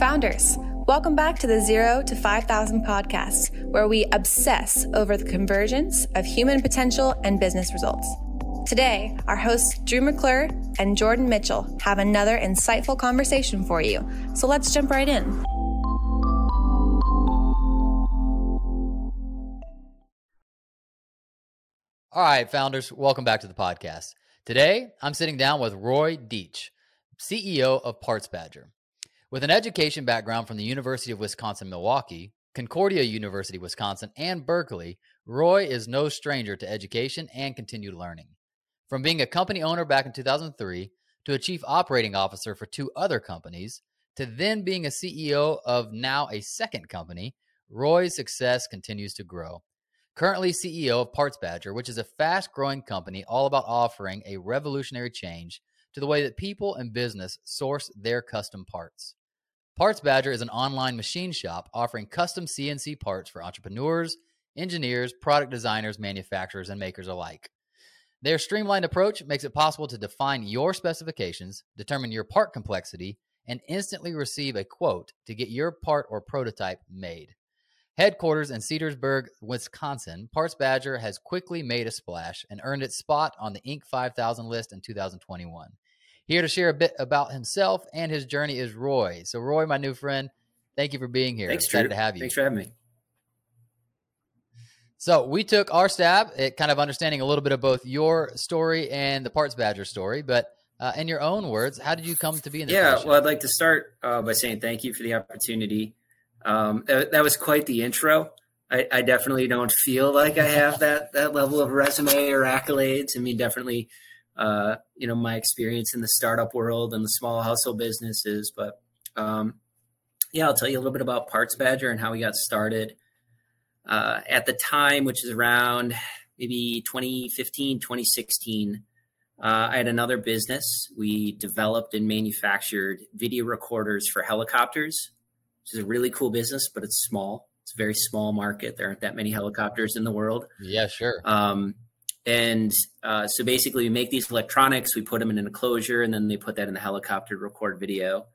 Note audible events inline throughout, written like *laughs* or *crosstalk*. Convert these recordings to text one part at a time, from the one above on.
Founders, welcome back to the Zero to 5,000 podcast, where we obsess over the convergence of human potential and business results. Today, our hosts Drew McClure and Jordan Mitchell have another insightful conversation for you. So let's jump right in. All right, founders, welcome back to the podcast. Today, I'm sitting down with Roy Dietsch, CEO of Parts Badger. With an education background from the University of Wisconsin Milwaukee, Concordia University Wisconsin, and Berkeley, Roy is no stranger to education and continued learning. From being a company owner back in 2003 to a chief operating officer for two other companies, to then being a CEO of now a second company, Roy's success continues to grow. Currently CEO of Parts Badger, which is a fast growing company all about offering a revolutionary change to the way that people and business source their custom parts. Parts Badger is an online machine shop offering custom CNC parts for entrepreneurs, engineers, product designers, manufacturers, and makers alike. Their streamlined approach makes it possible to define your specifications, determine your part complexity, and instantly receive a quote to get your part or prototype made. Headquarters in Cedarsburg, Wisconsin, Parts Badger has quickly made a splash and earned its spot on the Inc. 5000 list in 2021. Here to share a bit about himself and his journey is Roy. So, Roy, my new friend, thank you for being here. Thanks, Excited Drew. to have you. Thanks for having me. So, we took our stab at kind of understanding a little bit of both your story and the Parts Badger story. But uh, in your own words, how did you come to be in this Yeah, position? well, I'd like to start uh, by saying thank you for the opportunity. Um, that, that was quite the intro. I, I definitely don't feel like I have that that level of resume or accolades. I mean, definitely uh, you know my experience in the startup world and the small hustle businesses but um, yeah i'll tell you a little bit about parts badger and how we got started uh, at the time which is around maybe 2015 2016 uh, i had another business. We developed and manufactured video recorders for helicopters which is a really cool business but it's small. It's a very small market. There aren't that many helicopters in the world. Yeah sure. Um, and uh, so basically, we make these electronics, we put them in an enclosure, and then they put that in the helicopter to record video.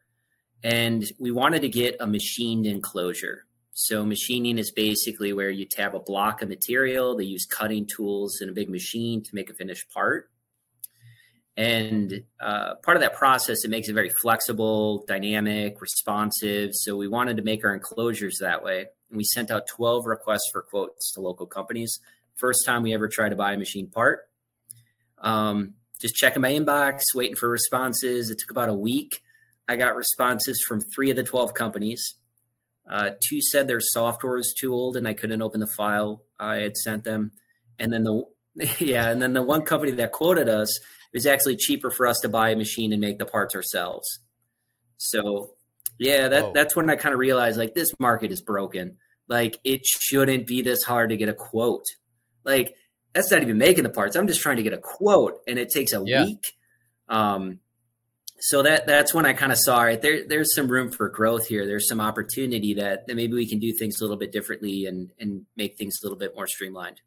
And we wanted to get a machined enclosure. So, machining is basically where you tab a block of material, they use cutting tools and a big machine to make a finished part. And uh, part of that process, it makes it very flexible, dynamic, responsive. So, we wanted to make our enclosures that way. And we sent out 12 requests for quotes to local companies First time we ever tried to buy a machine part. Um, just checking my inbox, waiting for responses. It took about a week. I got responses from three of the 12 companies. Uh, two said their software was too old and I couldn't open the file I had sent them. And then the *laughs* yeah, and then the one company that quoted us it was actually cheaper for us to buy a machine and make the parts ourselves. So yeah, that, that's when I kind of realized like this market is broken. Like it shouldn't be this hard to get a quote. Like that's not even making the parts. I'm just trying to get a quote, and it takes a yeah. week. Um, so that that's when I kind of saw it. There, there's some room for growth here. There's some opportunity that, that maybe we can do things a little bit differently and and make things a little bit more streamlined.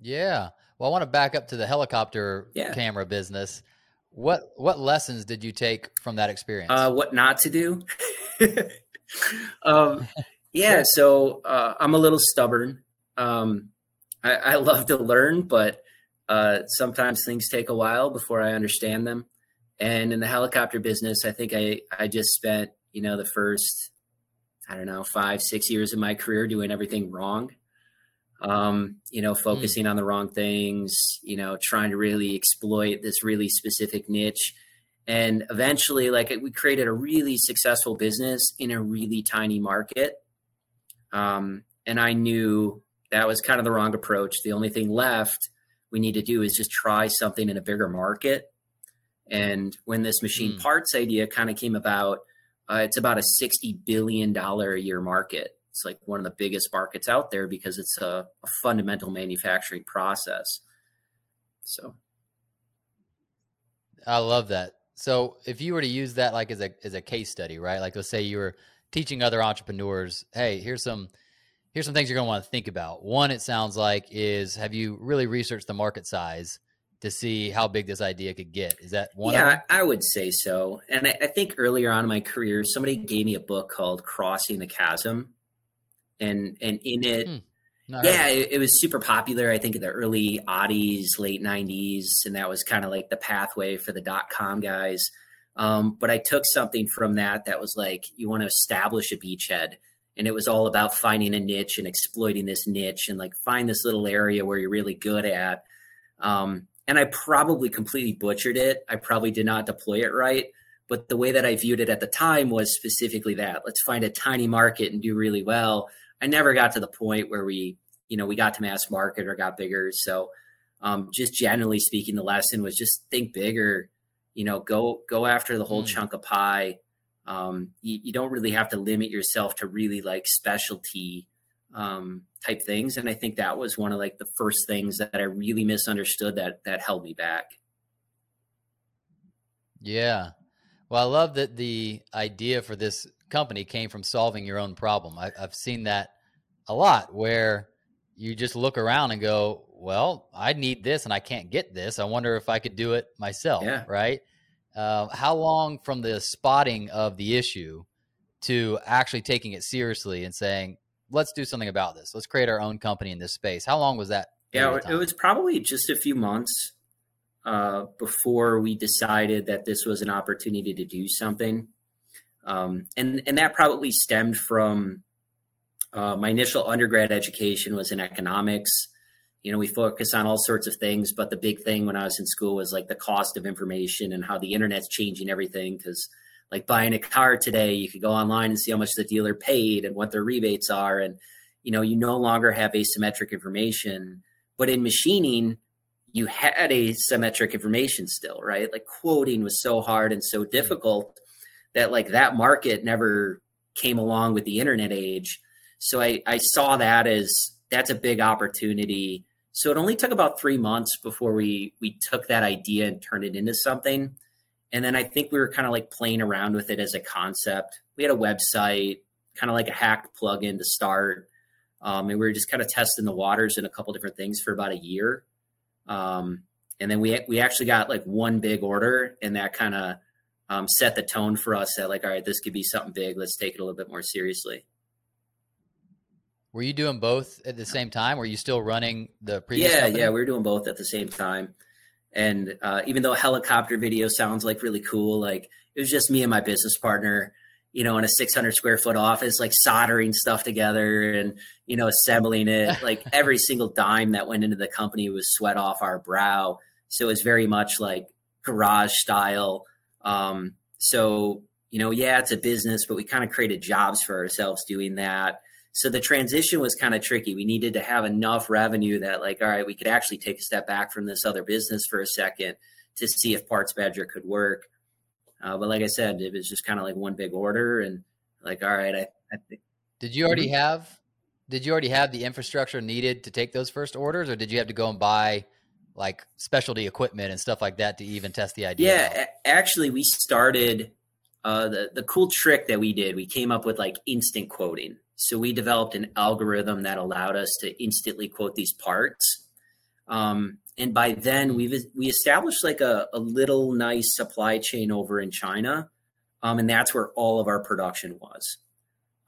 Yeah. Well, I want to back up to the helicopter yeah. camera business. What what lessons did you take from that experience? Uh, what not to do? *laughs* um, *laughs* yeah. So uh, I'm a little stubborn um, I, I, *laughs* love to learn, but uh, sometimes things take a while before I understand them. And in the helicopter business, I think I, I just spent, you know, the first, I don't know, five, six years of my career doing everything wrong. Um, you know, focusing mm. on the wrong things, you know, trying to really exploit this really specific niche. And eventually, like, we created a really successful business in a really tiny market. Um, and I knew that was kind of the wrong approach. The only thing left we need to do is just try something in a bigger market. And when this machine mm. parts idea kind of came about, uh, it's about a $60 billion a year market. It's like one of the biggest markets out there because it's a, a fundamental manufacturing process. So I love that. So if you were to use that like as a as a case study, right? Like let's say you were teaching other entrepreneurs, hey, here's some here's some things you're going to want to think about. One, it sounds like, is have you really researched the market size to see how big this idea could get. Is that one? Yeah, I would say so. And I, I, think earlier on in my career, somebody gave me a book called Crossing the Chasm, and and in it. Hmm. yeah, it, it, was super popular. I think in the early '80s, late '90s, and that was kind of like the pathway for the dot com guys. Um, but I took something from that that was like, you want to establish a beachhead, and it was all about finding a niche and exploiting this niche, and like find this little area where you're really good at. Um, and I probably completely butchered it. I probably did not deploy it right. But the way that I viewed it at the time was specifically that let's find a tiny market and do really well. I never got to the point where we, you know, we got to mass market or got bigger. So, um, just generally speaking, the lesson was just think bigger. You know, go go after the whole mm. chunk of pie. Um, you, you don't really have to limit yourself to really like specialty um, type things. And I think that was one of like the first things that I really misunderstood that that held me back. Yeah. Well, I love that the idea for this company came from solving your own problem. I, have seen that a lot where you just look around and go, well, I need this and I can't get this. I wonder if I could do it myself. Yeah. Right. Uh, how long from the spotting of the issue to actually taking it seriously and saying, let's do something about this. Let's create our own company in this space. How long was that? Yeah, it was probably just a few months uh, before we decided that this was an opportunity to do something. Um, and and that probably stemmed from uh, my initial undergrad education was in economics. You know, we focus on all sorts of things, but the big thing when I was in school was like the cost of information and how the internet's changing everything because like buying a car today, you could go online and see how much the dealer paid and what their rebates are. And, you know, you no longer have asymmetric information. But in machining, you had asymmetric information still, right? Like quoting was so hard and so mm-hmm. difficult that like that market never came along with the internet age. So I, I saw that as that's a big opportunity. So it only took about three months before we we took that idea and turned it into something. And then I think we were kind of like playing around with it as a concept. We had a website, kind of like a hacked plugin to start. Um, and we were just kind of testing the waters in a couple different things for about a year. Um, and then we we actually got like one big order, and that kind of um, set the tone for us that like, all right, this could be something big. Let's take it a little bit more seriously. Were you doing both at the same time? Were you still running the previous? Yeah, company? yeah, we were doing both at the same time. And uh, even though helicopter video sounds like really cool, like it was just me and my business partner, you know, in a 600 square foot office, like soldering stuff together and, you know, assembling it. *laughs* like every single dime that went into the company was sweat off our brow. So it was very much like garage style. Um, so, you know, yeah, it's a business, but we kind of created jobs for ourselves doing that. So the transition was kind of tricky. We needed to have enough revenue that, like, all right, we could actually take a step back from this other business for a second to see if Parts Badger could work. Uh, but like I said, it was just kind of like one big order, and like, all right, I, I think. Did you already mm-hmm. have? Did you already have the infrastructure needed to take those first orders, or did you have to go and buy like specialty equipment and stuff like that to even test the idea? Yeah, actually, we started. Uh, the the cool trick that we did, we came up with like instant quoting. So we developed an algorithm that allowed us to instantly quote these parts. Um, and by then we we established like a, a, little nice supply chain over in China, um, and that's where all of our production was.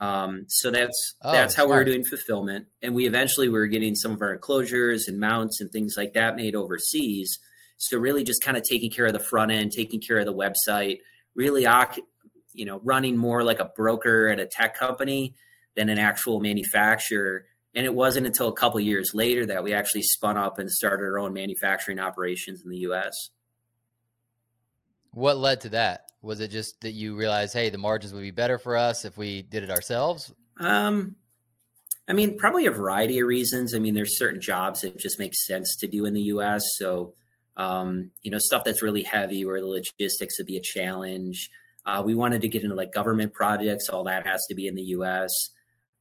Um, so that's oh, that's how smart. we were doing fulfillment, and we eventually were getting some of our enclosures and mounts and things like that made overseas. So really, just kind of taking care of the front end, taking care of the website, really, you know, running more like a broker at a tech company than an actual manufacturer. And it wasn't until a couple years later that we actually spun up and started our own manufacturing operations in the U.S. What led to that? Was it just that you realized, hey, the margins would be better for us if we did it ourselves? Um, I mean, probably a variety of reasons. I mean, there's certain jobs that just make sense to do in the U.S. So, um, you know, stuff that's really heavy where the logistics would be a challenge. Uh, we wanted to get into like government projects. All that has to be in the U.S.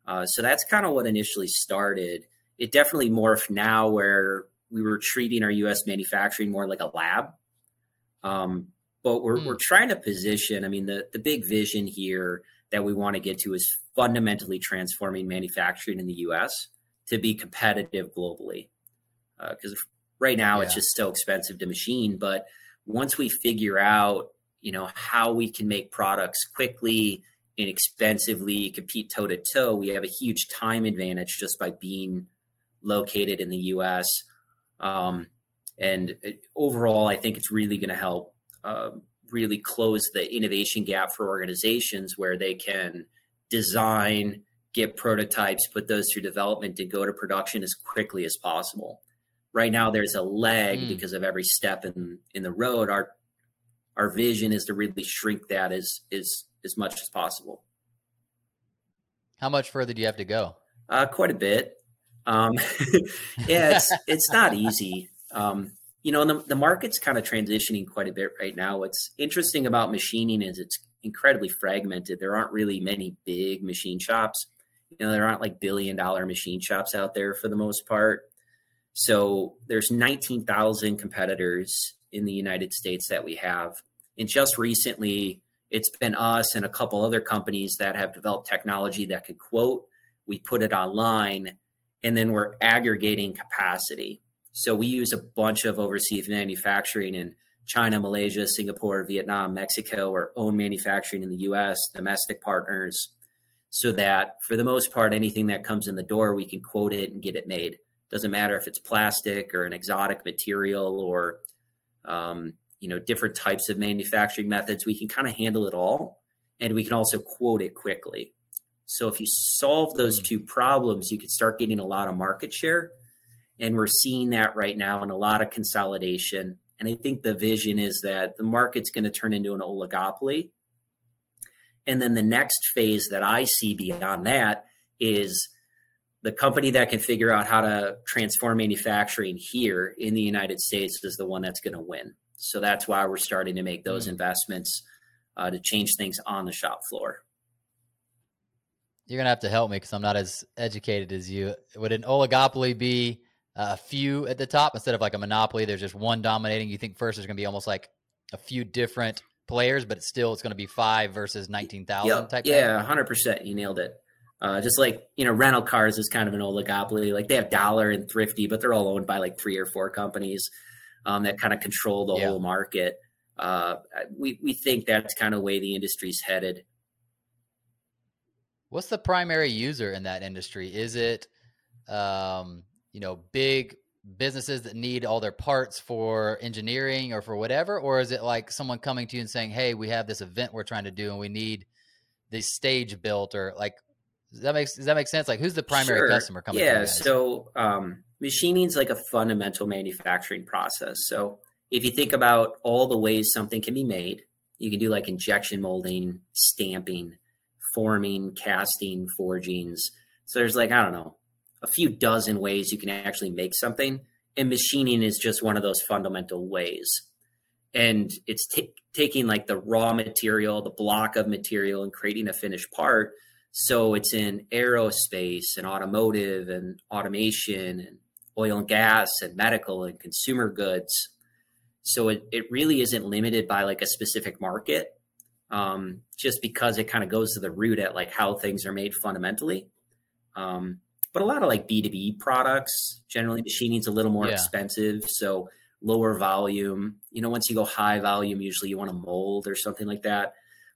Uh, so that's kind of what initially started. It definitely morphed now where we were treating our U.S. manufacturing more like a lab. Um, but we're, mm. we're trying to position, I mean, the, the big vision here that we want to get to is fundamentally transforming manufacturing in the U.S. to be competitive globally. Because uh, right now Yeah. it's just so expensive to machine. But once we figure out, you know, how we can make products quickly, inexpensively, compete toe to toe, we have a huge time advantage just by being located in the U.S. Um, and it- overall, I think it's really going to help um, really close the innovation gap for organizations where they can design, get prototypes, put those through development to go to production as quickly as possible. Right now, there's a lag Mm. because of every step in in the road. Our our vision is to really shrink that as as as much as possible. How much further do you have to go? Uh, quite a bit. Um, *laughs* yeah, it's it's not easy. Um, you know, the, the market's kind of transitioning quite a bit right now. What's interesting about machining is it's incredibly fragmented. There aren't really many big machine shops. You know, there aren't like billion dollar machine shops out there for the most part. So there's 19,000 competitors in the United States that we have. And just recently, it's been us and a couple other companies that have developed technology that could quote. We put it online and then we're aggregating capacity. So we use a bunch of overseas manufacturing in China, Malaysia, Singapore, Vietnam, Mexico, or own manufacturing in the US, domestic partners, so that for the most part, anything that comes in the door, we can quote it and get it made. Doesn't matter if it's plastic or an exotic material or um, you know different types of manufacturing methods. We can kind of handle it all, and we can also quote it quickly. So if you solve those hmm. two problems, you can start getting a lot of market share. And we're seeing that right now in a lot of consolidation. And I think the vision is that the market's going to turn into an oligopoly. And then the next phase that I see beyond that is the company that can figure out how to transform manufacturing here in the United States is the one that's going to win. So that's why we're starting to make those Mm. investments uh, to change things on the shop floor. You're gonna have to help me because I'm not as educated as you. Would an oligopoly be a few at the top instead of like a monopoly? There's just one dominating. You think first there's gonna be almost like a few different players, but it's still it's gonna be five versus nineteen thousand Yep. type. Yeah, hundred percent. You nailed it. Uh, just like you know, rental cars is kind of an oligopoly. Like they have Dollar and Thrifty, but they're all owned by like three or four companies um, that kind of control the Yeah. whole market. Uh, we we think that's kind of the way the industry's headed. What's the primary user in that industry? Is it, um, you know, big businesses that need all their parts for engineering or for whatever, or is it like someone coming to you and saying, "Hey, we have this event we're trying to do, and we need this stage built," or like, does that makes does that make sense? Like, who's the primary Sure. customer coming? to Yeah, so um, machining's like a fundamental manufacturing process. So if you think about all the ways something can be made, you can do like injection molding, stamping, forming, casting, forgings. So there's like I don't know, a few dozen ways you can actually make something, and machining is just one of those fundamental ways. And it's ta taking like the raw material, the block of material, and creating a finished part. So it's in aerospace and automotive and automation and oil and gas and medical and consumer goods. So it, it really isn't limited by like a specific market, um, just because it kind of goes to the root at like how things are made fundamentally. Um, but a lot of like B2B products, generally machining's a little more Yeah. expensive. So lower volume, you know, once you go high volume, usually you want to mold or something like that.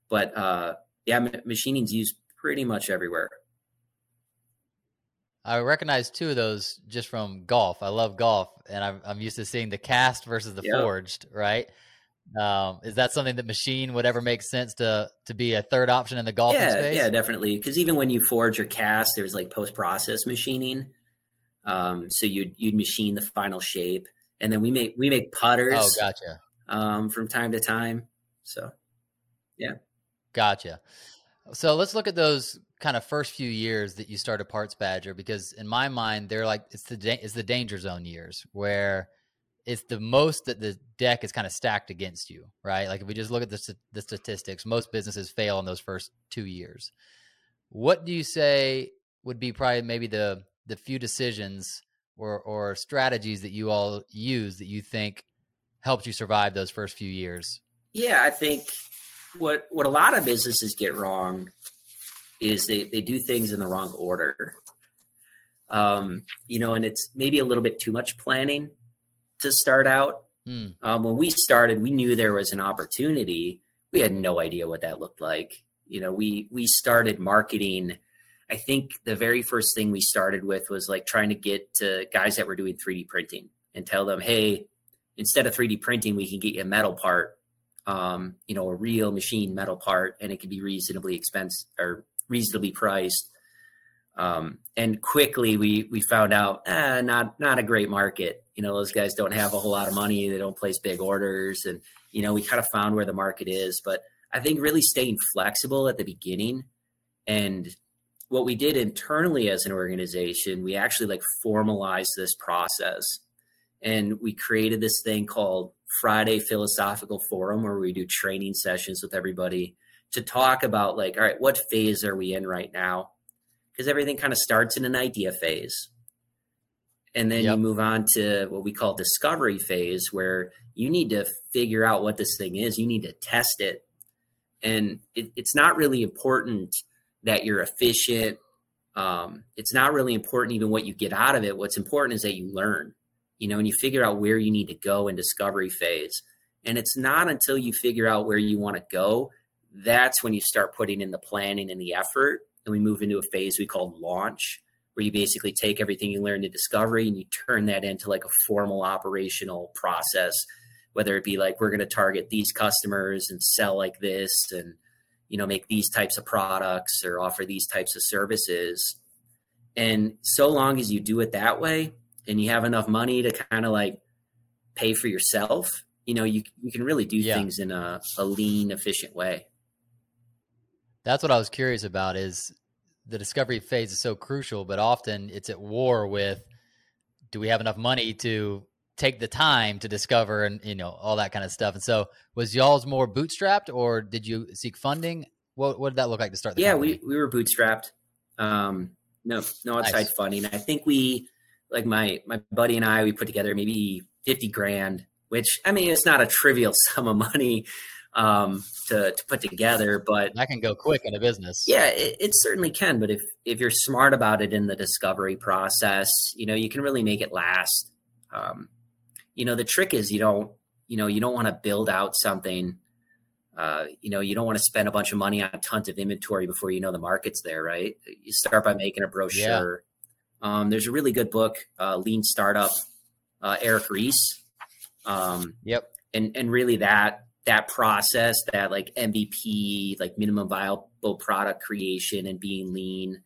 But uh, yeah, ma- machining's used pretty much everywhere. I recognize two of those just from golf. I love golf, and I'm I'm used to seeing the cast versus the forged. Right? Um, is that something that machine would ever make sense to to be a third option in the golfing yeah, space? yeah, definitely. Because even when you forge or cast, there's like post process machining. Um, so you'd you'd machine the final shape, and then we make we make putters Oh, gotcha. um, from time to time. So yeah, Gotcha. So let's look at those kind of first few years that you started Parts Badger, because in my mind, they're like it's the da- it's the danger zone years where it's the most that the deck is kind of stacked against you, right? Like if we just look at the st- the statistics, most businesses fail in those first two years. What do you say would be probably maybe the the few decisions or or strategies that you all use that you think helped you survive those first few years? yeah, I think what what a lot of businesses get wrong is they they do things in the wrong order. Um, you know, and it's maybe a little bit too much planning. to start out. Mm. Um, when we started, we knew there was an opportunity. We had no idea what that looked like. You know, we we started marketing. I think the very first thing we started with was like trying to get to guys that were doing 3D printing and tell them, hey, instead of 3D printing, we can get you a metal part, um, you know, a real machine metal part, and it can be reasonably expensive or reasonably priced. Um, and quickly we we found out eh, not not a great market. You know, those guys don't have a whole lot of money. They don't place big orders, and you know, we kind of found where the market is. But I think really staying flexible at the beginning, and what we did internally as an organization, we actually like formalized this process, and we created this thing called Friday Philosophical Forum, where we do training sessions with everybody to talk about like, all right, what phase are we in right now? because everything kind of starts in an idea phase. And then yep. you move on to what we call discovery phase, where you need to figure out what this thing is. You need to test it. And it, it's not really important that you're efficient. Um, it's not really important even what you get out of it. What's important is that you learn, you know, and you figure out where you need to go in discovery phase. And it's not until you figure out where you want to go that's when you start putting in the planning and the effort and we move into a phase we call launch, where you basically take everything you learned in discovery and you turn that into like a formal operational process, whether it be like we're going to target these customers and sell like this and you know make these types of products or offer these types of services. And so long as you do it that way and you have enough money to kind of like pay for yourself, you know, you you can really do yeah. things in a, a lean, efficient way. That's what I was curious about is the discovery phase is so crucial, but often it's at war with do we have enough money to take the time to discover and you know all that kind of stuff. And so was y'all's more bootstrapped or did you seek funding? What what did that look like to start? yeah, company? we we were bootstrapped. Um, no no outside nice. funding. I think we like my my buddy and I we put together maybe fifty grand, which I mean it's not a trivial *laughs* sum of money um, to, to put together. But that can go quick in a business. Yeah, it, it, certainly can. But if if you're smart about it in the discovery process, you know, you can really make it last. Um, you know, the trick is you don't you know you don't want to build out something. Uh, you know, you don't want to spend a bunch of money on tons of inventory before you know the market's there, right? You start by making a brochure. Yeah. Um, there's a really good book, uh, Lean Startup, uh, Eric Ries. Um, yep. And and really that that process, that like MVP, like minimum viable product creation and being lean,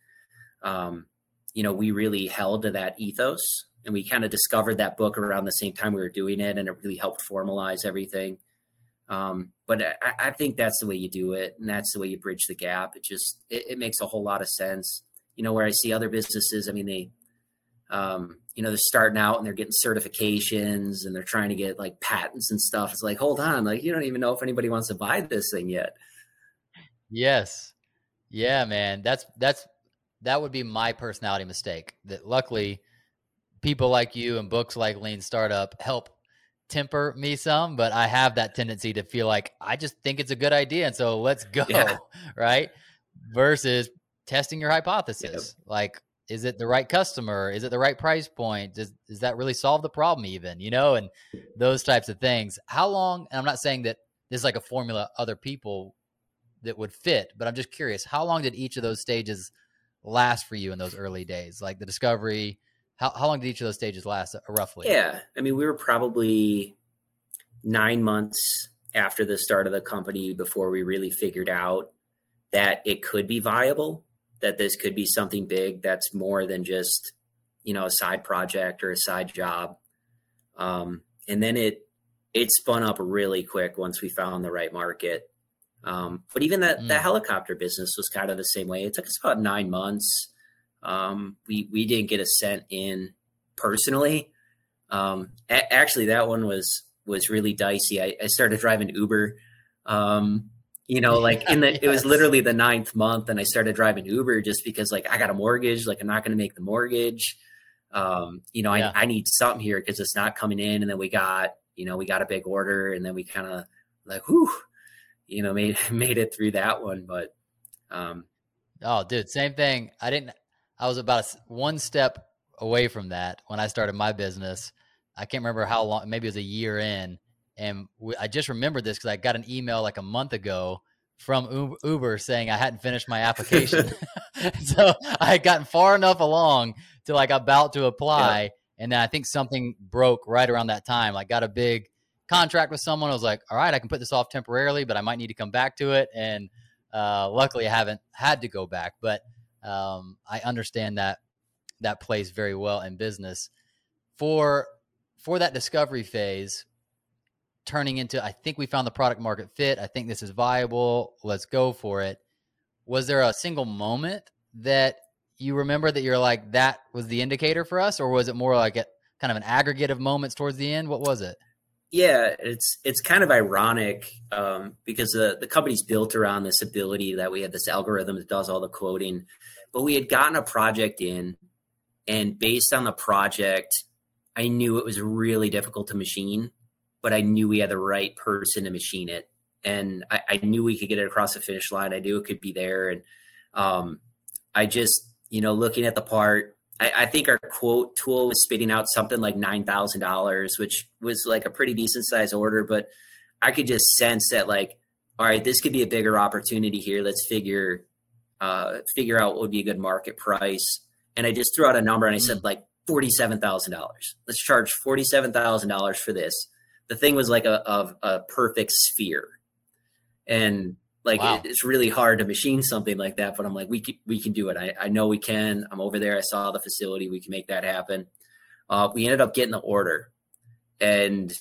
um, you know, we really held to that ethos and we kind of discovered that book around the same time we were doing it and it really helped formalize everything. Um, but I, I, think that's the way you do it. And that's the way you bridge the gap. It just, it, it makes a whole lot of sense. You know, where I see other businesses, I mean, they, um, you know, they're starting out and they're getting certifications and they're trying to get like patents and stuff. It's like, hold on, like you don't even know if anybody wants to buy this thing yet. Yes. Yeah, man. That's that's that would be my personality mistake. That luckily people like you and books like Lean Startup help temper me some, but I have that tendency to feel like I just think it's a good idea and so let's *laughs* go, yeah. right? Versus testing your hypothesis. Yep. Like is it the right customer? Is it the right price point? Does, does that really solve the problem even you know and those types of things. How long and i'm not saying that this is like a formula other people that would fit but i'm just curious how long did each of those stages last for you in those early days? Like the discovery how, how long did each of those stages last uh, roughly? Yeah i mean we were probably nine months after the start of the company before we really figured out that it could be viable that this could be something big that's more than just you know a side project or a side job. Um, and then it it spun up really quick once we found the right market. Um, but even that mm. the helicopter business was kind of the same way. It took us about nine months. Um, we we didn't get a cent in personally. Um, a- actually that one was was really dicey. I, I started driving uber. Um, you know like in the yes. *laughs* it was literally the ninth month and i started driving uber just because like i got a mortgage like i'm not going to make the mortgage um you know yeah. I, I need something here because it's not coming in and then we got you know we got a big order and then we kind of like whew you know made *laughs* made it through that one but um oh dude same thing i didn't i was about one step away from that when i started my business I can't remember how long, maybe it was a year in. And we, I just remembered this because I got an email like a month ago from Uber saying I hadn't finished my application. *laughs* *laughs* so I had gotten far enough along to like about to apply. Yeah. And then I think something broke right around that time. Like got a big contract with someone. I was like, all right, I can put this off temporarily, but I might need to come back to it. And uh, luckily, I haven't had to go back. But um, I understand that that plays very well in business. For for that discovery phase, turning into I think we found the product market fit. I think this is viable. Let's go for it. Was there a single moment that you remember that you're like that was the indicator for us, or was it more like a kind of an aggregate of moments towards the end? What was it? Yeah, it's it's kind of ironic um, because the the company's built around this ability that we have this algorithm that does all the quoting, but we had gotten a project in, and based on the project, I knew it was really difficult to machine, but I knew we had the right person to machine it, and I, I knew we could get it across the finish line. I knew it could be there, and um, I just you know looking at the part I, I think our quote tool was spitting out something like nine thousand dollars, which was like a pretty decent size order. But I could just sense that like, all right, this could be a bigger opportunity here. Let's figure uh, figure out what would be a good market price. And I just threw out a number and I said mm. like forty seven thousand dollars. Let's charge forty seven thousand dollars for this. The thing was like a, a, a perfect sphere, and like wow. it, it's really hard to machine something like that, but I'm like, we can, we can do it. I, I know we can. I'm over there. I saw the facility. We can make that happen. Uh, we ended up getting the order, and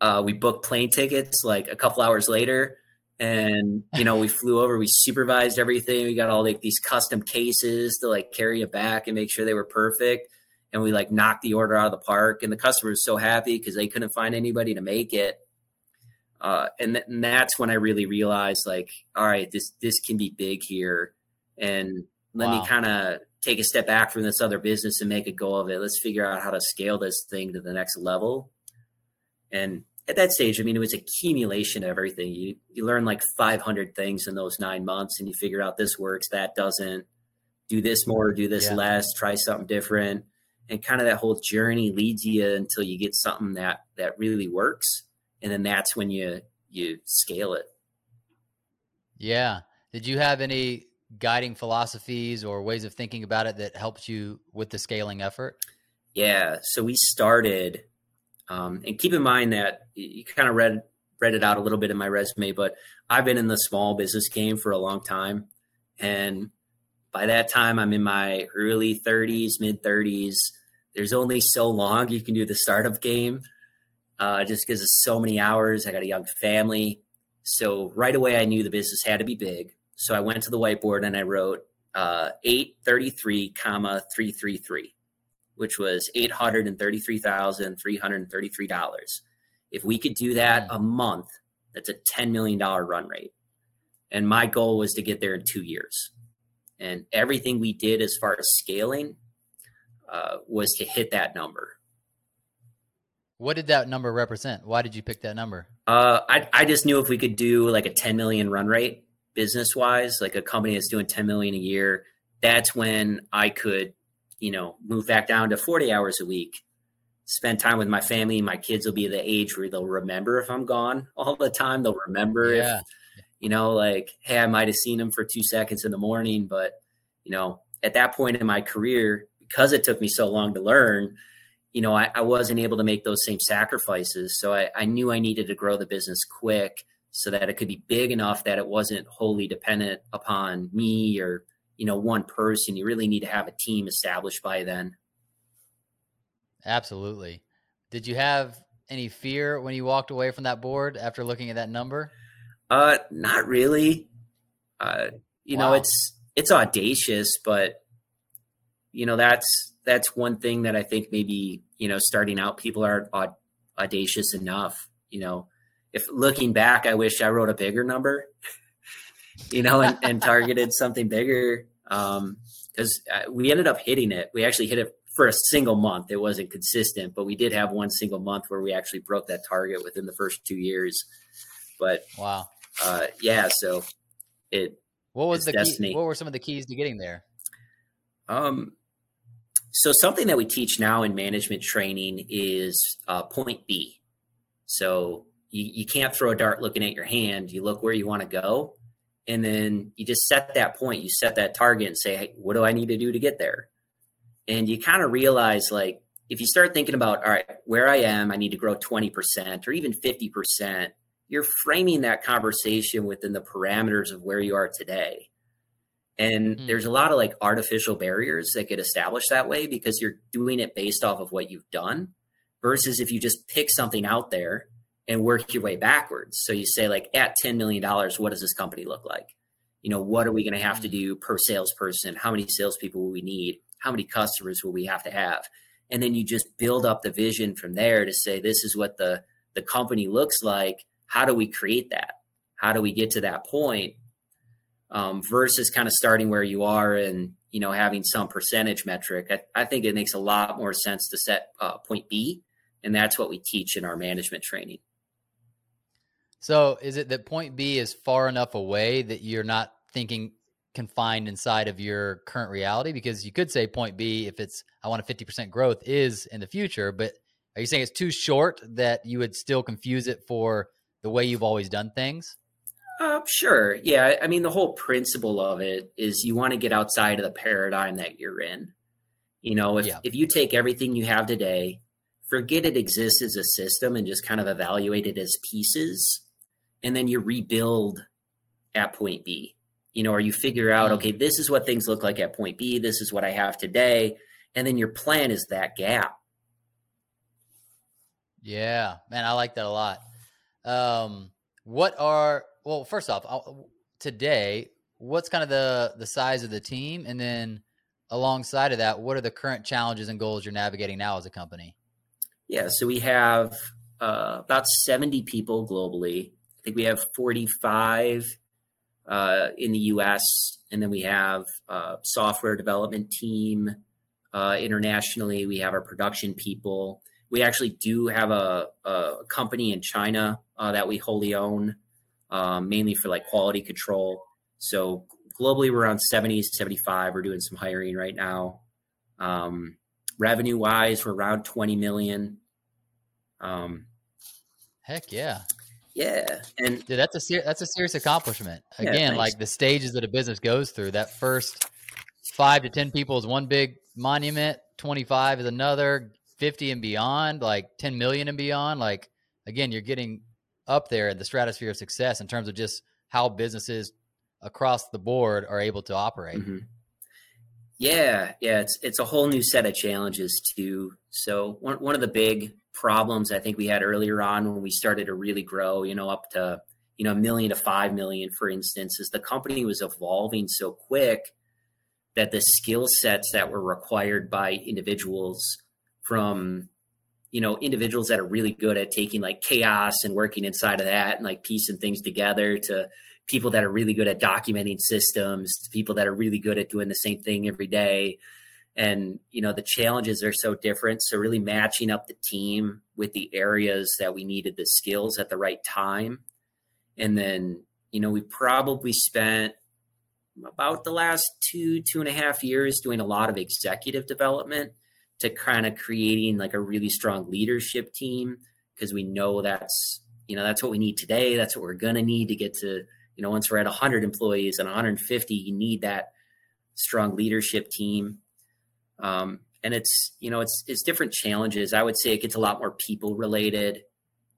uh, we booked plane tickets like a couple hours later. And you know, we *laughs* flew over. We supervised everything. We got all like these custom cases to like carry it back and make sure they were perfect. And we like knocked the order out of the park. And the customer was so happy because they couldn't find anybody to make it uh, and, th- and that's when I really realized, like, all right, this this can be big here, and let wow. me kind of take a step back from this other business and make a go of it. Let's figure out how to scale this thing to the next level. And at that stage, I mean, it was accumulation of everything. You you learn like 500 things in those nine months, and you figure out this works, that doesn't. Do this more, do this yeah. less, try something different, and kind of that whole journey leads you until you get something that that really works and then that's when you you scale it. Yeah. Did you have any guiding philosophies or ways of thinking about it that helped you with the scaling effort? Yeah so we started um, and keep in mind that you kind of read read it out a little bit in my resume but i've been in the small business game for a long time and by that time i'm in my early 30s mid 30s there's only so long you can do the startup game uh, just because of so many hours. I got a young family. So right away, I knew the business had to be big. So I went to the whiteboard and I wrote uh, 833, comma 333, which was $833,333. If we could do that a month, that's a $10 million run rate. And my goal was to get there in two years. And everything we did as far as scaling uh, was to hit that number. What did that number represent? Why did you pick that number? Uh, I I just knew if we could do like a 10 million run rate business wise, like a company that's doing 10 million a year, that's when I could, you know, move back down to 40 hours a week, spend time with my family. My kids will be the age where they'll remember if I'm gone *laughs* all the time. They'll remember yeah. if, you know, like, hey, I might have seen them for two seconds in the morning, but you know, at that point in my career, because it took me so long to learn, you know, I, I, wasn't able to make those same sacrifices. So I, I, knew I needed to grow the business quick so that it could be big enough that it wasn't wholly dependent upon me or, you know, one person. You really need to have a team established by then. Absolutely. Did you have any fear when you walked away from that board after looking at that number? Uh, not really. Uh, you wow. know, it's, it's audacious, but you know, that's, that's one thing that I think maybe you know starting out people aren't audacious enough. You know, if looking back, I wish I wrote a bigger number, *laughs* you know, and, and targeted something bigger. Um, because uh, we ended up hitting it. We actually hit it for a single month. It wasn't consistent, but we did have one single month where we actually broke that target within the first two years. But wow, uh, yeah. So it. What was the destiny. Key, what were some of the keys to getting there? Um, so something that we teach now in management training is uh, point B. So you, you can't throw a dart looking at your hand. You look where you want to go, and then you just set that point. You set that target and say, hey, what do I need to do to get there? And you kind of realize like if you start thinking about, all right, where I am, I need to grow 20% or even 50%, you're framing that conversation within the parameters of where you are today. And mm. there's a lot of like artificial barriers that get established that way because you're doing it based off of what you've done versus if you just pick something out there and work your way backwards. So you say like at $10 million, what does this company look like? You know, what are we going to have to hmm. do per salesperson? How many salespeople will we need? How many customers will we have to have? and then you just build up the vision from there to say this is what the the company looks like how do we create that how do we get to that point um, versus kind of starting where you are and you know having some percentage metric I, I think it makes a lot more sense to set uh, point b and that's what we teach in our management training so is it that point b is far enough away that you're not thinking confined inside of your current reality because you could say point B if it's I want a 50% growth is in the future, but are you saying it's too short that you would still confuse it for the way you've always done things? Uh, sure. Yeah. I mean, the whole principle of it is you want to get outside of the paradigm that you're in. You know, if, yeah. if you take everything you have today, forget it exists as a system and just kind of evaluate it as pieces, and then you rebuild at point B you know, or you figure out, mm. okay, this is what things look like at point B, this is what I have today, and then your plan is that gap. Yeah, man, I like that a lot. Um, what are well, first off, I'll, today, what's kind of the the size of the team, and then alongside of that, what are the current challenges and goals you're navigating now as a company? Yeah, so we have uh, about 70 people globally. I think we have 45 uh, in the U.S., and then we have a software development team uh, internationally. We have our production people. We actually do have a, a company in China uh, that we wholly own, um, mainly for like quality control. So globally, we're around 70 75. We're doing some hiring right now. Um, revenue wise, we're around 20 million. Um, Heck yeah. Yeah, and Dude, that's a ser- that's a serious accomplishment. Again, like the stages that a business goes through. That first five to ten people is one big monument. Twenty five is another. Fifty and beyond, like ten million and beyond. Like again, you're getting up there in the stratosphere of success in terms of just how businesses across the board are able to operate. Mm-hmm. Yeah, yeah, it's it's a whole new set of challenges too. So one one of the big problems I think we had earlier on when we started to really grow, you know, up to, you know, a million to five million, for instance, is the company was evolving so quick that the skill sets that were required by individuals from, you know, individuals that are really good at taking like chaos and working inside of that and like piecing things together to people that are really good at documenting systems to people that are really good at doing the same thing every day. And you know the challenges are so different. So really matching up the team with the areas that we needed the skills at the right time. And then you know we probably spent about the last two two and a half years doing a lot of executive development to kind of creating like a really strong leadership team because we know that's you know that's what we need today that's what we're going to need to get to you know once we're at 100 employees and 150 you need that strong leadership team um, and it's you know it's it's different challenges. I would say it gets a lot more people related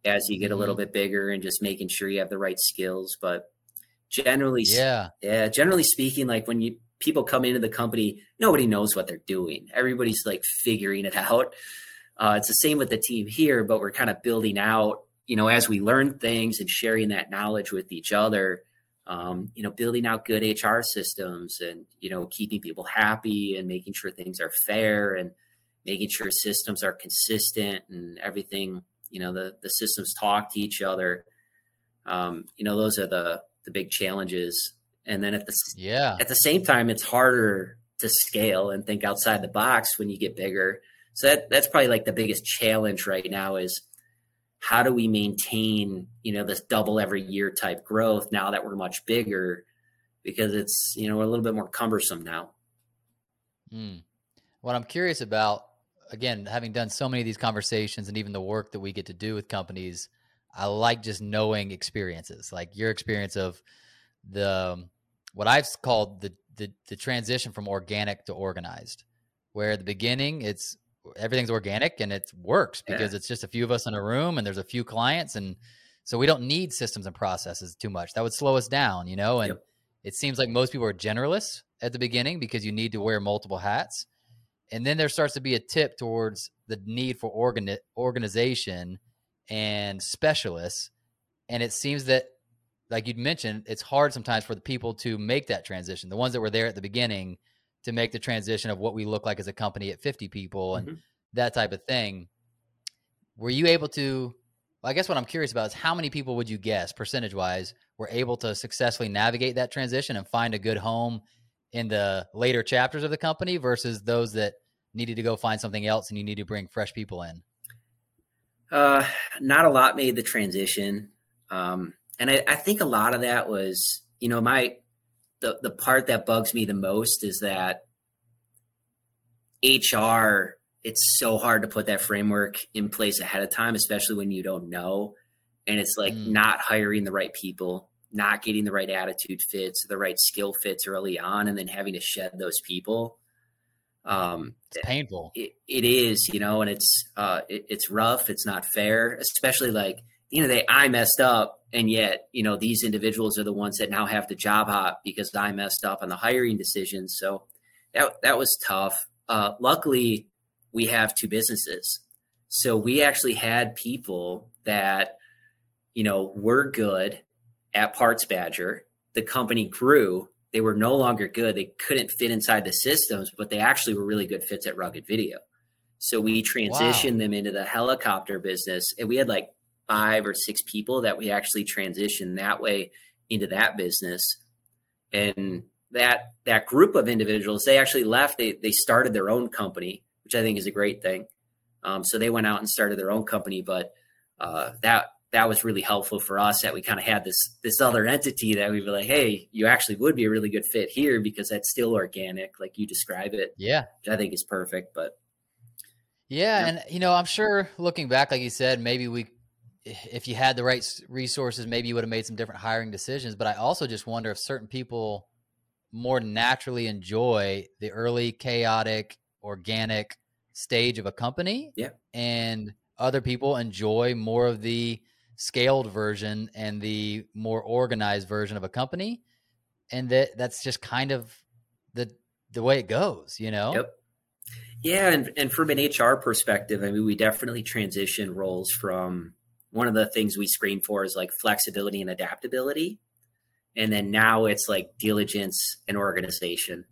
as you get a little mm-hmm. bit bigger and just making sure you have the right skills. But generally, yeah, yeah, generally speaking, like when you people come into the company, nobody knows what they're doing. Everybody's like figuring it out. Uh, it's the same with the team here, but we're kind of building out, you know, as we learn things and sharing that knowledge with each other um, you know, building out good HR systems and, you know, keeping people happy and making sure things are fair and making sure systems are consistent and everything, you know, the, the systems talk to each other. Um, you know, those are the, the big challenges. And then at the, yeah, at the same time, it's harder to scale and think outside the box when you get bigger. So that, that's probably like the biggest challenge right now is how do we maintain you know this double every year type growth now that we're much bigger because it's you know a little bit more cumbersome now mm. what I'm curious about, again, having done so many of these conversations and even the work that we get to do with companies, I like just knowing experiences, like your experience of the what I've called the the, the transition from organic to organized, where at the beginning it's everything's organic and it works because yeah. it's just a few of us in a room and there's a few clients and so we don't need systems and processes too much. That would slow us down, you know. And yep. it seems like most people are generalists at the beginning because you need to wear multiple hats. And then there starts to be a tip towards the need for organ- organization and specialists. And it seems that, like you'd mentioned, it's hard sometimes for the people to make that transition. The ones that were there at the beginning to make the transition of what we look like as a company at 50 people and mm-hmm. that type of thing. Were you able to? Well, I guess what I'm curious about is how many people would you guess, percentage wise, were able to successfully navigate that transition and find a good home in the later chapters of the company versus those that needed to go find something else and you need to bring fresh people in? Uh, not a lot made the transition. Um, and I, I think a lot of that was, you know, my the the part that bugs me the most is that HR it's so hard to put that framework in place ahead of time, especially when you don't know. And it's like mm. not hiring the right people, not getting the right attitude fits, the right skill fits early on, and then having to shed those people. Um, it's painful. It, it is, you know, and it's uh, it, it's rough. It's not fair, especially like you know, they I messed up, and yet you know these individuals are the ones that now have to job hop because I messed up on the hiring decisions. So that that was tough. Uh, luckily, we have two businesses, so we actually had people that you know were good at Parts Badger. The company grew. They were no longer good. They couldn't fit inside the systems, but they actually were really good fits at Rugged Video. So we transitioned wow. them into the helicopter business, and we had like five or six people that we actually transitioned that way into that business. And that that group of individuals, they actually left. They they started their own company, which I think is a great thing. Um, so they went out and started their own company, but uh, that that was really helpful for us that we kind of had this this other entity that we were like, hey, you actually would be a really good fit here because that's still organic, like you describe it. Yeah, which I think is perfect. But yeah, yeah, and you know, I'm sure looking back, like you said, maybe we if you had the right resources, maybe you would have made some different hiring decisions. But I also just wonder if certain people more naturally enjoy the early chaotic, organic stage of a company. Yeah. And other people enjoy more of the scaled version and the more organized version of a company. And that that's just kind of the the way it goes, you know? Yep. Yeah, and, and from an HR perspective, I mean, we definitely transition roles from one of the things we screen for is like flexibility and adaptability. And then now it's like diligence and organization.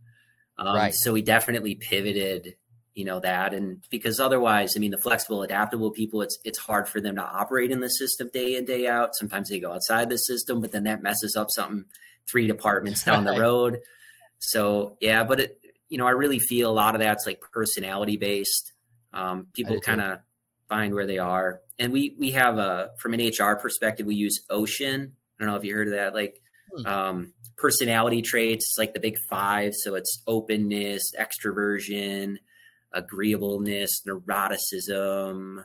Um, right. So we definitely pivoted, you know, that. And because otherwise, I mean, the flexible, adaptable people, it's, it's hard for them to operate in the system day in, day out. Sometimes they go outside the system, but then that messes up something three departments down the *laughs* road. So yeah, but it, you know, I really feel a lot of that's like personality based. Um, people kind of find where they are. And we we have a from an HR perspective, we use Ocean. I don't know if you heard of that, like hmm. um, personality traits, like the big five. So it's openness, extroversion, agreeableness, neuroticism.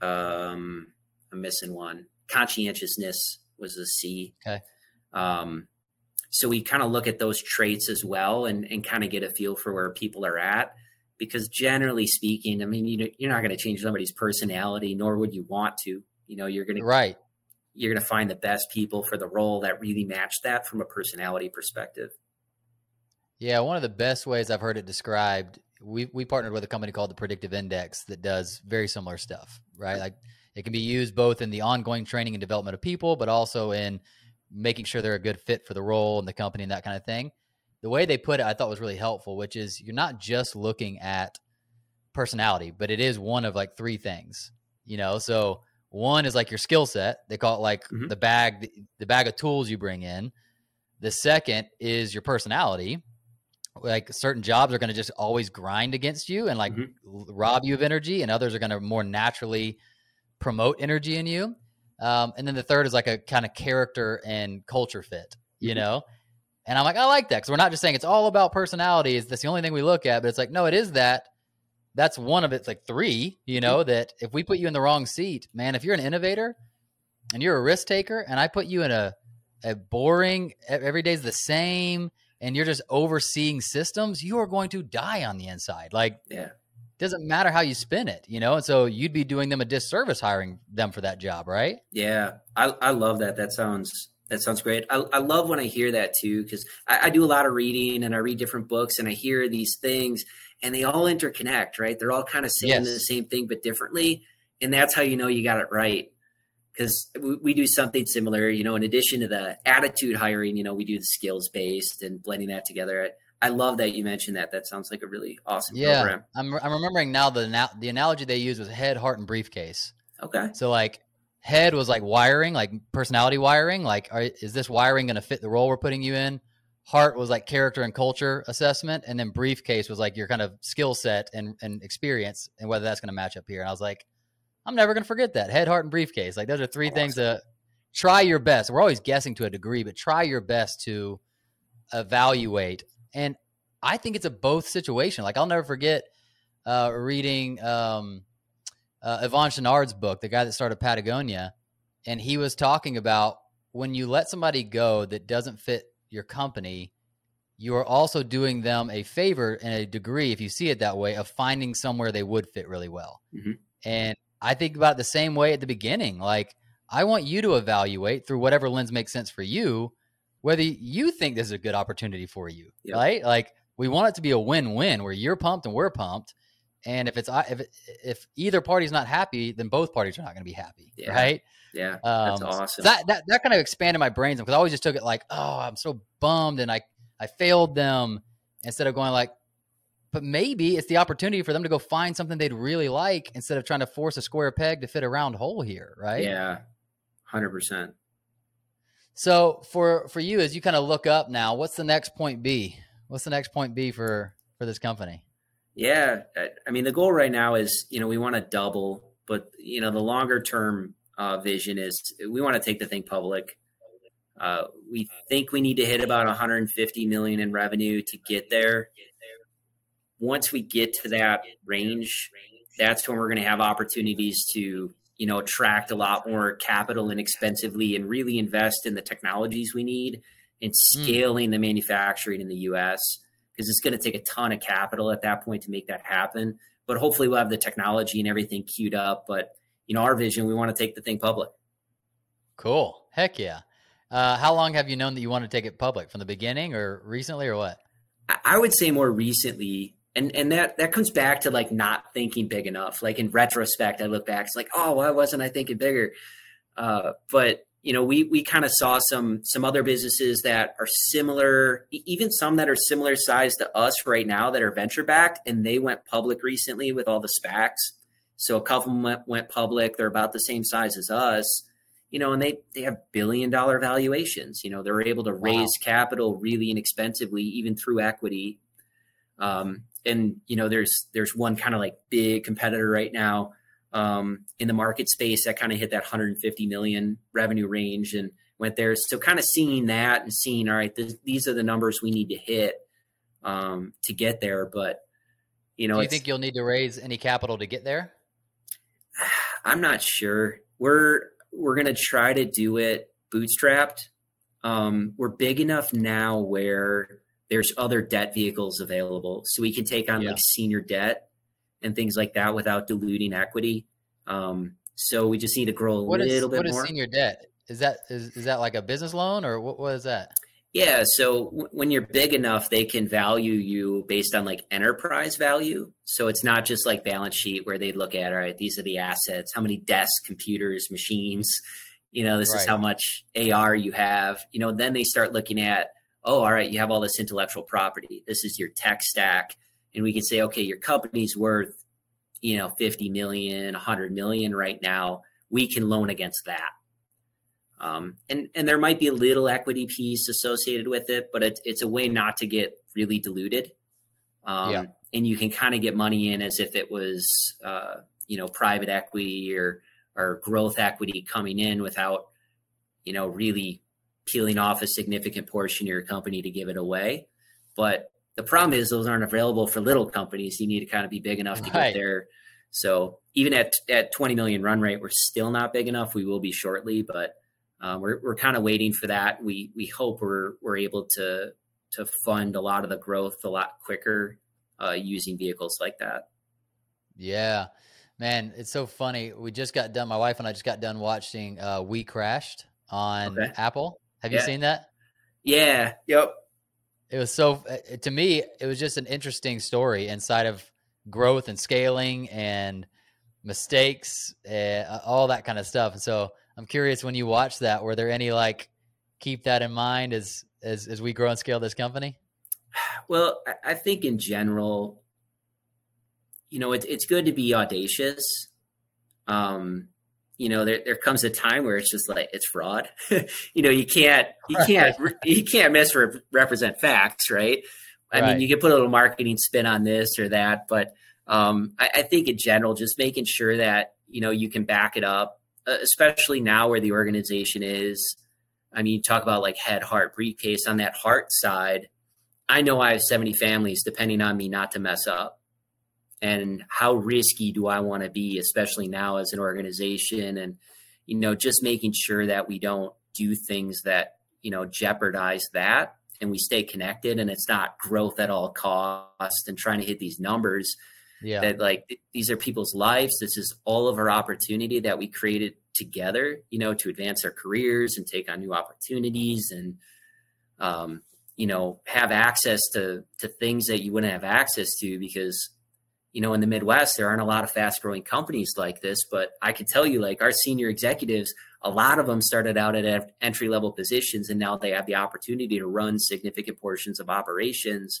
Um, I'm missing one. Conscientiousness was a C. Okay. Um, so we kind of look at those traits as well and, and kind of get a feel for where people are at because generally speaking, I mean, you you're not going to change somebody's personality, nor would you want to. You know, you're going to right. You're going to find the best people for the role that really match that from a personality perspective. Yeah, one of the best ways I've heard it described. We we partnered with a company called the Predictive Index that does very similar stuff. Right, like it can be used both in the ongoing training and development of people, but also in making sure they're a good fit for the role and the company and that kind of thing the way they put it, I thought was really helpful, which is you're not just looking at personality, but it is one of like three things, you know? So one is like your skill set. They call it like mm-hmm. the bag, the bag of tools you bring in. The second is your personality. Like certain jobs are going to just always grind against you and like mm-hmm. rob you of energy, and others are going to more naturally promote energy in you. Um, and then the third is like a kind of character and culture fit, you mm-hmm. know? And I'm like, I like that because we're not just saying it's all about personality. Is that's the only thing we look at? But it's like, no, it is that. That's one of it. It's like three, you know, Mm-hmm. that if we put you in the wrong seat, man, if you're an innovator and you're a risk taker, and I put you in a a boring, every day's the same, and you're just overseeing systems, you are going to die on the inside. Like, Yeah. doesn't matter how you spin it, you know. And so you'd be doing them a disservice hiring them for that job, right? Yeah, I, I love that. That sounds that sounds great. I, I love when I hear that too because I, I do a lot of reading and I read different books and I hear these things and they all interconnect, right? They're all kind of saying Yes. the same thing but differently, and that's how you know you got it right. Because we, we do something similar, you know. In addition to the attitude hiring, you know, we do the skills based and blending that together. I, I love that you mentioned that. That sounds like a really awesome Yeah, program. I'm I'm remembering now the the analogy they used was head, heart, and briefcase. Okay. So like head was like wiring, like personality wiring. Like, are, is this wiring going to fit the role we're putting you in? Heart was like character and culture assessment, and then briefcase was like your kind of skill set and and experience, and whether that's going to match up here. And I was like, I'm never going to forget that head, heart, and briefcase. Like those are three things to try your best. We're always guessing to a degree, but try your best to evaluate. And I think it's a both situation. Like I'll never forget uh, reading um, uh, Yvon Chouinard's book, the guy that started Patagonia, and he was talking about when you let somebody go that doesn't fit your company, you are also doing them a favor in a degree, if you see it that way, of finding somewhere they would fit really well. Mhm. And I think about it the same way at the beginning. Like, I want you to evaluate through whatever lens makes sense for you, whether you think this is a good opportunity for you, Yep. right? Like, we want it to be a win-win where you're pumped and we're pumped. And if it's if if either party's not happy, then both parties are not going to be happy, Yeah. right? Yeah, Um, that's awesome. That that that kind of expanded my brains because I always just took it like, oh, I'm so bummed and I I failed them instead of going like, but maybe it's the opportunity for them to go find something they'd really like instead of trying to force a square peg to fit a round hole here, right? Yeah, hundred percent. So for for you, as you kind of look up now, what's the next point B? What's the next point B for for this company? Yeah, I, mean the goal right now is you know we want to double, but you know the longer term uh, vision is we want to take the thing public. Uh, we think we need to hit about 150 million in revenue to get there. Once we get to that range, that's when we're going to have opportunities to you know attract a lot more capital inexpensively and really invest in the technologies we need and scaling the manufacturing in the U.S. because it's going to take a ton of capital at that point to make that happen. But hopefully, we'll have the technology and everything queued up. But you know, our vision, we want to take the thing public. Cool. Heck yeah. Uh, how long have you known that you want to take it public? From the beginning or recently or what? I- would say more recently, and and that that comes back to like not thinking big enough. Like in retrospect, I look back, it's like, oh, why wasn't I thinking bigger? Uh, but you know, we we kind of saw some some other businesses that are similar, even some that are similar size to us right now that are venture backed, and they went public recently with all the SPACs. So a couple of them went, went public. They're about the same size as us, you know, and they they have billion dollar valuations. You know, they're able to raise capital really inexpensively, even through equity. Um, and you know, there's there's one kind of like big competitor right now um, in the market space that kind of hit that 150 million revenue range and went there. So kind of seeing that and seeing, all right, th- these are the numbers we need to hit um, to get there. But you know, Do you think you'll need to raise any capital to get there? *sighs* I'm not sure. We're we're gonna try to do it bootstrapped. Um, we're big enough now where there's other debt vehicles available, so we can take on Yeah. like senior debt and things like that without diluting equity. Um, so we just need to grow a What is little bit what is more. senior debt? Is that is, is that like a business loan or what, what is that? Yeah. So w- when you're big enough, they can value you based on like enterprise value. So it's not just like balance sheet where they look at, all right, these are the assets, how many desks, computers, machines, you know, this is how much AR you have. You know, then they start looking at, oh, all right, you have all this intellectual property. This is your tech stack. And we can say, okay, your company's worth, you know, 50 million, 100 million right now. We can loan against that. Um, and and there might be a little equity piece associated with it, but it, it's a way not to get really diluted. Um, Yeah. And you can kind of get money in as if it was, uh, you know, private equity or or growth equity coming in without, you know, really peeling off a significant portion of your company to give it away. But the problem is those aren't available for little companies. You need to kind of be big enough to Right. get there. So even at at 20 million run rate, we're still not big enough. We will be shortly, but um, we're we're kind of waiting for that. We we hope we're we're able to to fund a lot of the growth a lot quicker uh, using vehicles like that. Yeah, man, it's so funny. We just got done. My wife and I just got done watching uh, We Crashed on Okay. Apple. Have you seen that? Yeah. Yep. It was so uh, to me. It was just an interesting story inside of growth and scaling and mistakes, uh, all that kind of stuff. And so I'm curious when you watch that, were there any like keep that in mind as as as we grow and scale this company? *sighs* Well, I- I think in general, you know, it's it's good to be audacious. Um, you know, there there comes a time where it's just like it's fraud. *laughs* you know, you can't you can't you can't misrepresent facts, right? I Right. mean, you can put a little marketing spin on this or that, but um, I, I think in general, just making sure that you know you can back it up, especially now where the organization is. I mean, you talk about like head, heart, briefcase. On that heart side, I know I have 70 families depending on me not to mess up. And how risky do I want to be, especially now as an organization? And, you know, just making sure that we don't do things that, you know, jeopardize that and we stay connected and it's not growth at all cost and trying to hit these numbers Yeah, that like th- these are people's lives this is all of our opportunity that we created together you know to advance our careers and take on new opportunities and um, you know have access to to things that you wouldn't have access to because you know in the midwest there aren't a lot of fast growing companies like this but i can tell you like our senior executives a lot of them started out at entry level positions and now they have the opportunity to run significant portions of operations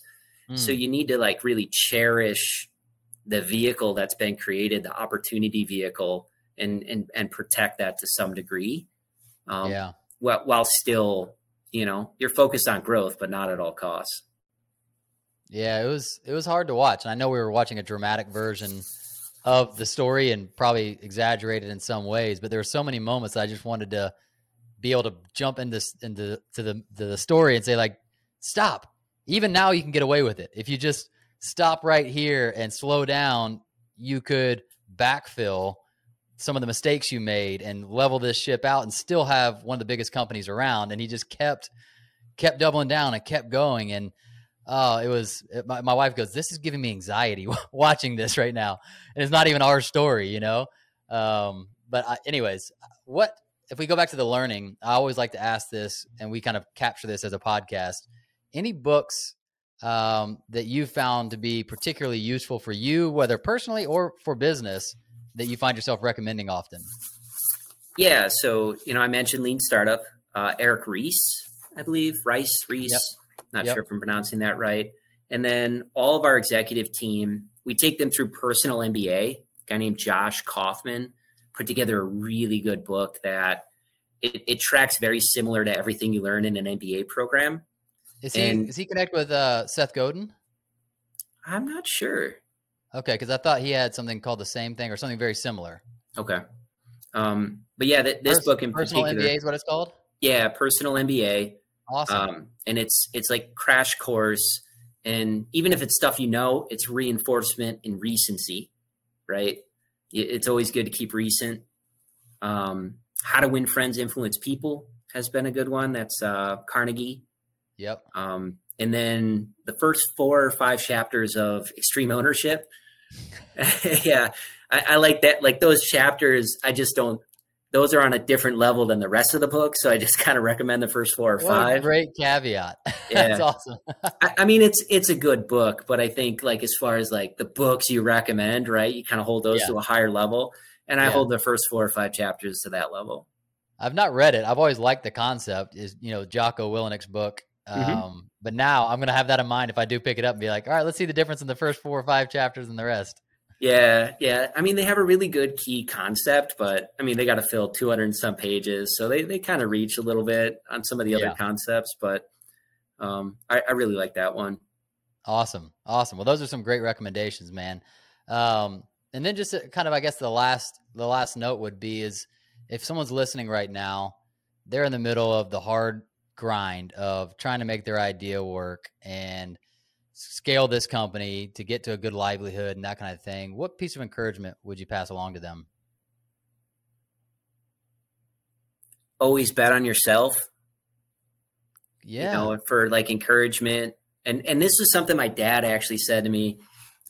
so Mm. you need to like really cherish the vehicle that's been created, the opportunity vehicle, and and and protect that to some degree. Um, yeah. While, while still, you know, you're focused on growth, but not at all costs. Yeah, it was it was hard to watch, and I know we were watching a dramatic version of the story and probably exaggerated in some ways, but there were so many moments I just wanted to be able to jump into into to the to the story and say like, stop. Even now, you can get away with it if you just stop right here and slow down. You could backfill some of the mistakes you made and level this ship out and still have one of the biggest companies around. And he just kept kept doubling down and kept going and Oh, it was my, my wife goes, This is giving me anxiety *laughs* watching this right now. And it's not even our story, you know? Um, but, I, anyways, what if we go back to the learning? I always like to ask this, and we kind of capture this as a podcast. Any books um, that you found to be particularly useful for you, whether personally or for business, that you find yourself recommending often? Yeah. So you know, I mentioned Lean Startup. Uh, Eric Ries, I believe Rice Reese. Yep. Not Yep. sure if I'm pronouncing that right. And then all of our executive team, we take them through Personal MBA. A guy named Josh Kaufman put together a really good book that it, it tracks very similar to everything you learn in an MBA program. Is he And- is he connect with uh, Seth Godin? I'm not sure. Okay, because I thought he had something called the same thing or something very similar. Okay. Um, but yeah, th- this Pers- book in personal particular, MBA is what it's called. yeah, Personal MBA. Awesome. um, and it's it's like crash course and even if it's stuff you know it's reinforcement and recency right? It's always good to keep recent. Um, how to win friends influence people has been a good one. That's uh, carnegie. Yep. um, and then the first four or five chapters of extreme ownership. *laughs* Yeah I, I like that like those chapters i just don't those are on a different level than the rest of the book so i just *laughs* kind of recommend the first four or What a five great caveat. *laughs* Yeah. That's awesome. *laughs* I, I mean, it's it's a good book, but I think like as far as like the books you recommend, right? You kind of hold those Yeah. to a higher level, and I Yeah. hold the first four or five chapters to that level. I've not read it. I've always liked the concept. Is you know Jocko Willink's book. Um, Mhm. But now I'm gonna have that in mind if I do pick it up and be like, all right, let's see the difference in the first four or five chapters and the rest. Yeah, yeah. I mean, they have a really good key concept, but I mean, they got to fill 200 and some pages, so they they kind of reach a little bit on some of the other Yeah. concepts. But um, I, I really like that one. Awesome, awesome. Well, those are some great recommendations, man. Um, and then just uh, kind of, I guess the last the last note would be is if someone's listening right now, they're in the middle of the hard grind of trying to make their idea work and scale this company to get to a good livelihood and that kind of thing, what piece of encouragement would you pass along to them? Always bet on yourself. Yeah. You know, for like encouragement. And and this was something my dad actually said to me.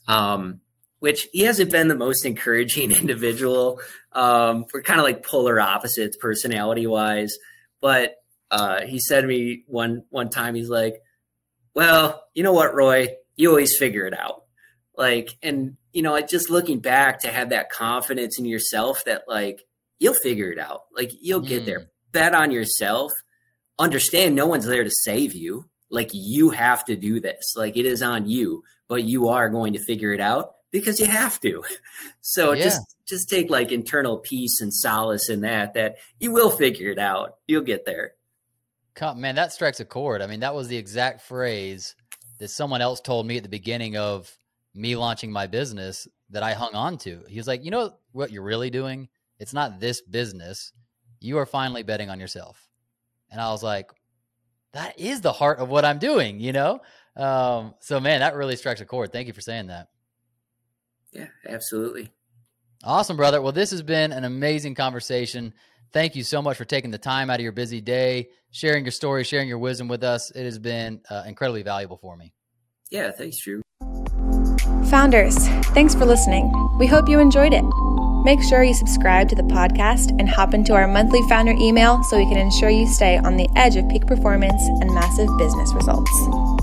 Um, which he hasn't been the most encouraging *laughs* individual. Um, we're kind of like polar opposites personality wise. But uh, he said to me one one time, he's like, "Well, you know what, Roy? You always figure it out." Like, and you know, just looking back to have that confidence in yourself that like you'll figure it out. Like you'll get mm. there. Bet on yourself. Understand no one's there to save you. Like you have to do this. Like it is on you, but you are going to figure it out because you have to. *laughs* So yeah. just just take like internal peace and solace in that that you will figure it out. You'll get there. Man, that strikes a chord. I mean, that was the exact phrase that someone else told me at the beginning of me launching my business that I hung on to. He was like, "You know what you're really doing? It's not this business. You are finally betting on yourself." And I was like, "That is the heart of what I'm doing," you know? Um, so man, that really strikes a chord. Thank you for saying that. Yeah, absolutely. Awesome, brother. Well, this has been an amazing conversation. Thank you so much for taking the time out of your busy day, sharing your story, sharing your wisdom with us. It has been uh, incredibly valuable for me. Yeah, thanks, Drew. Founders, thanks for listening. We hope you enjoyed it. Make sure you subscribe to the podcast and hop into our monthly founder email so we can ensure you stay on the edge of peak performance and massive business results.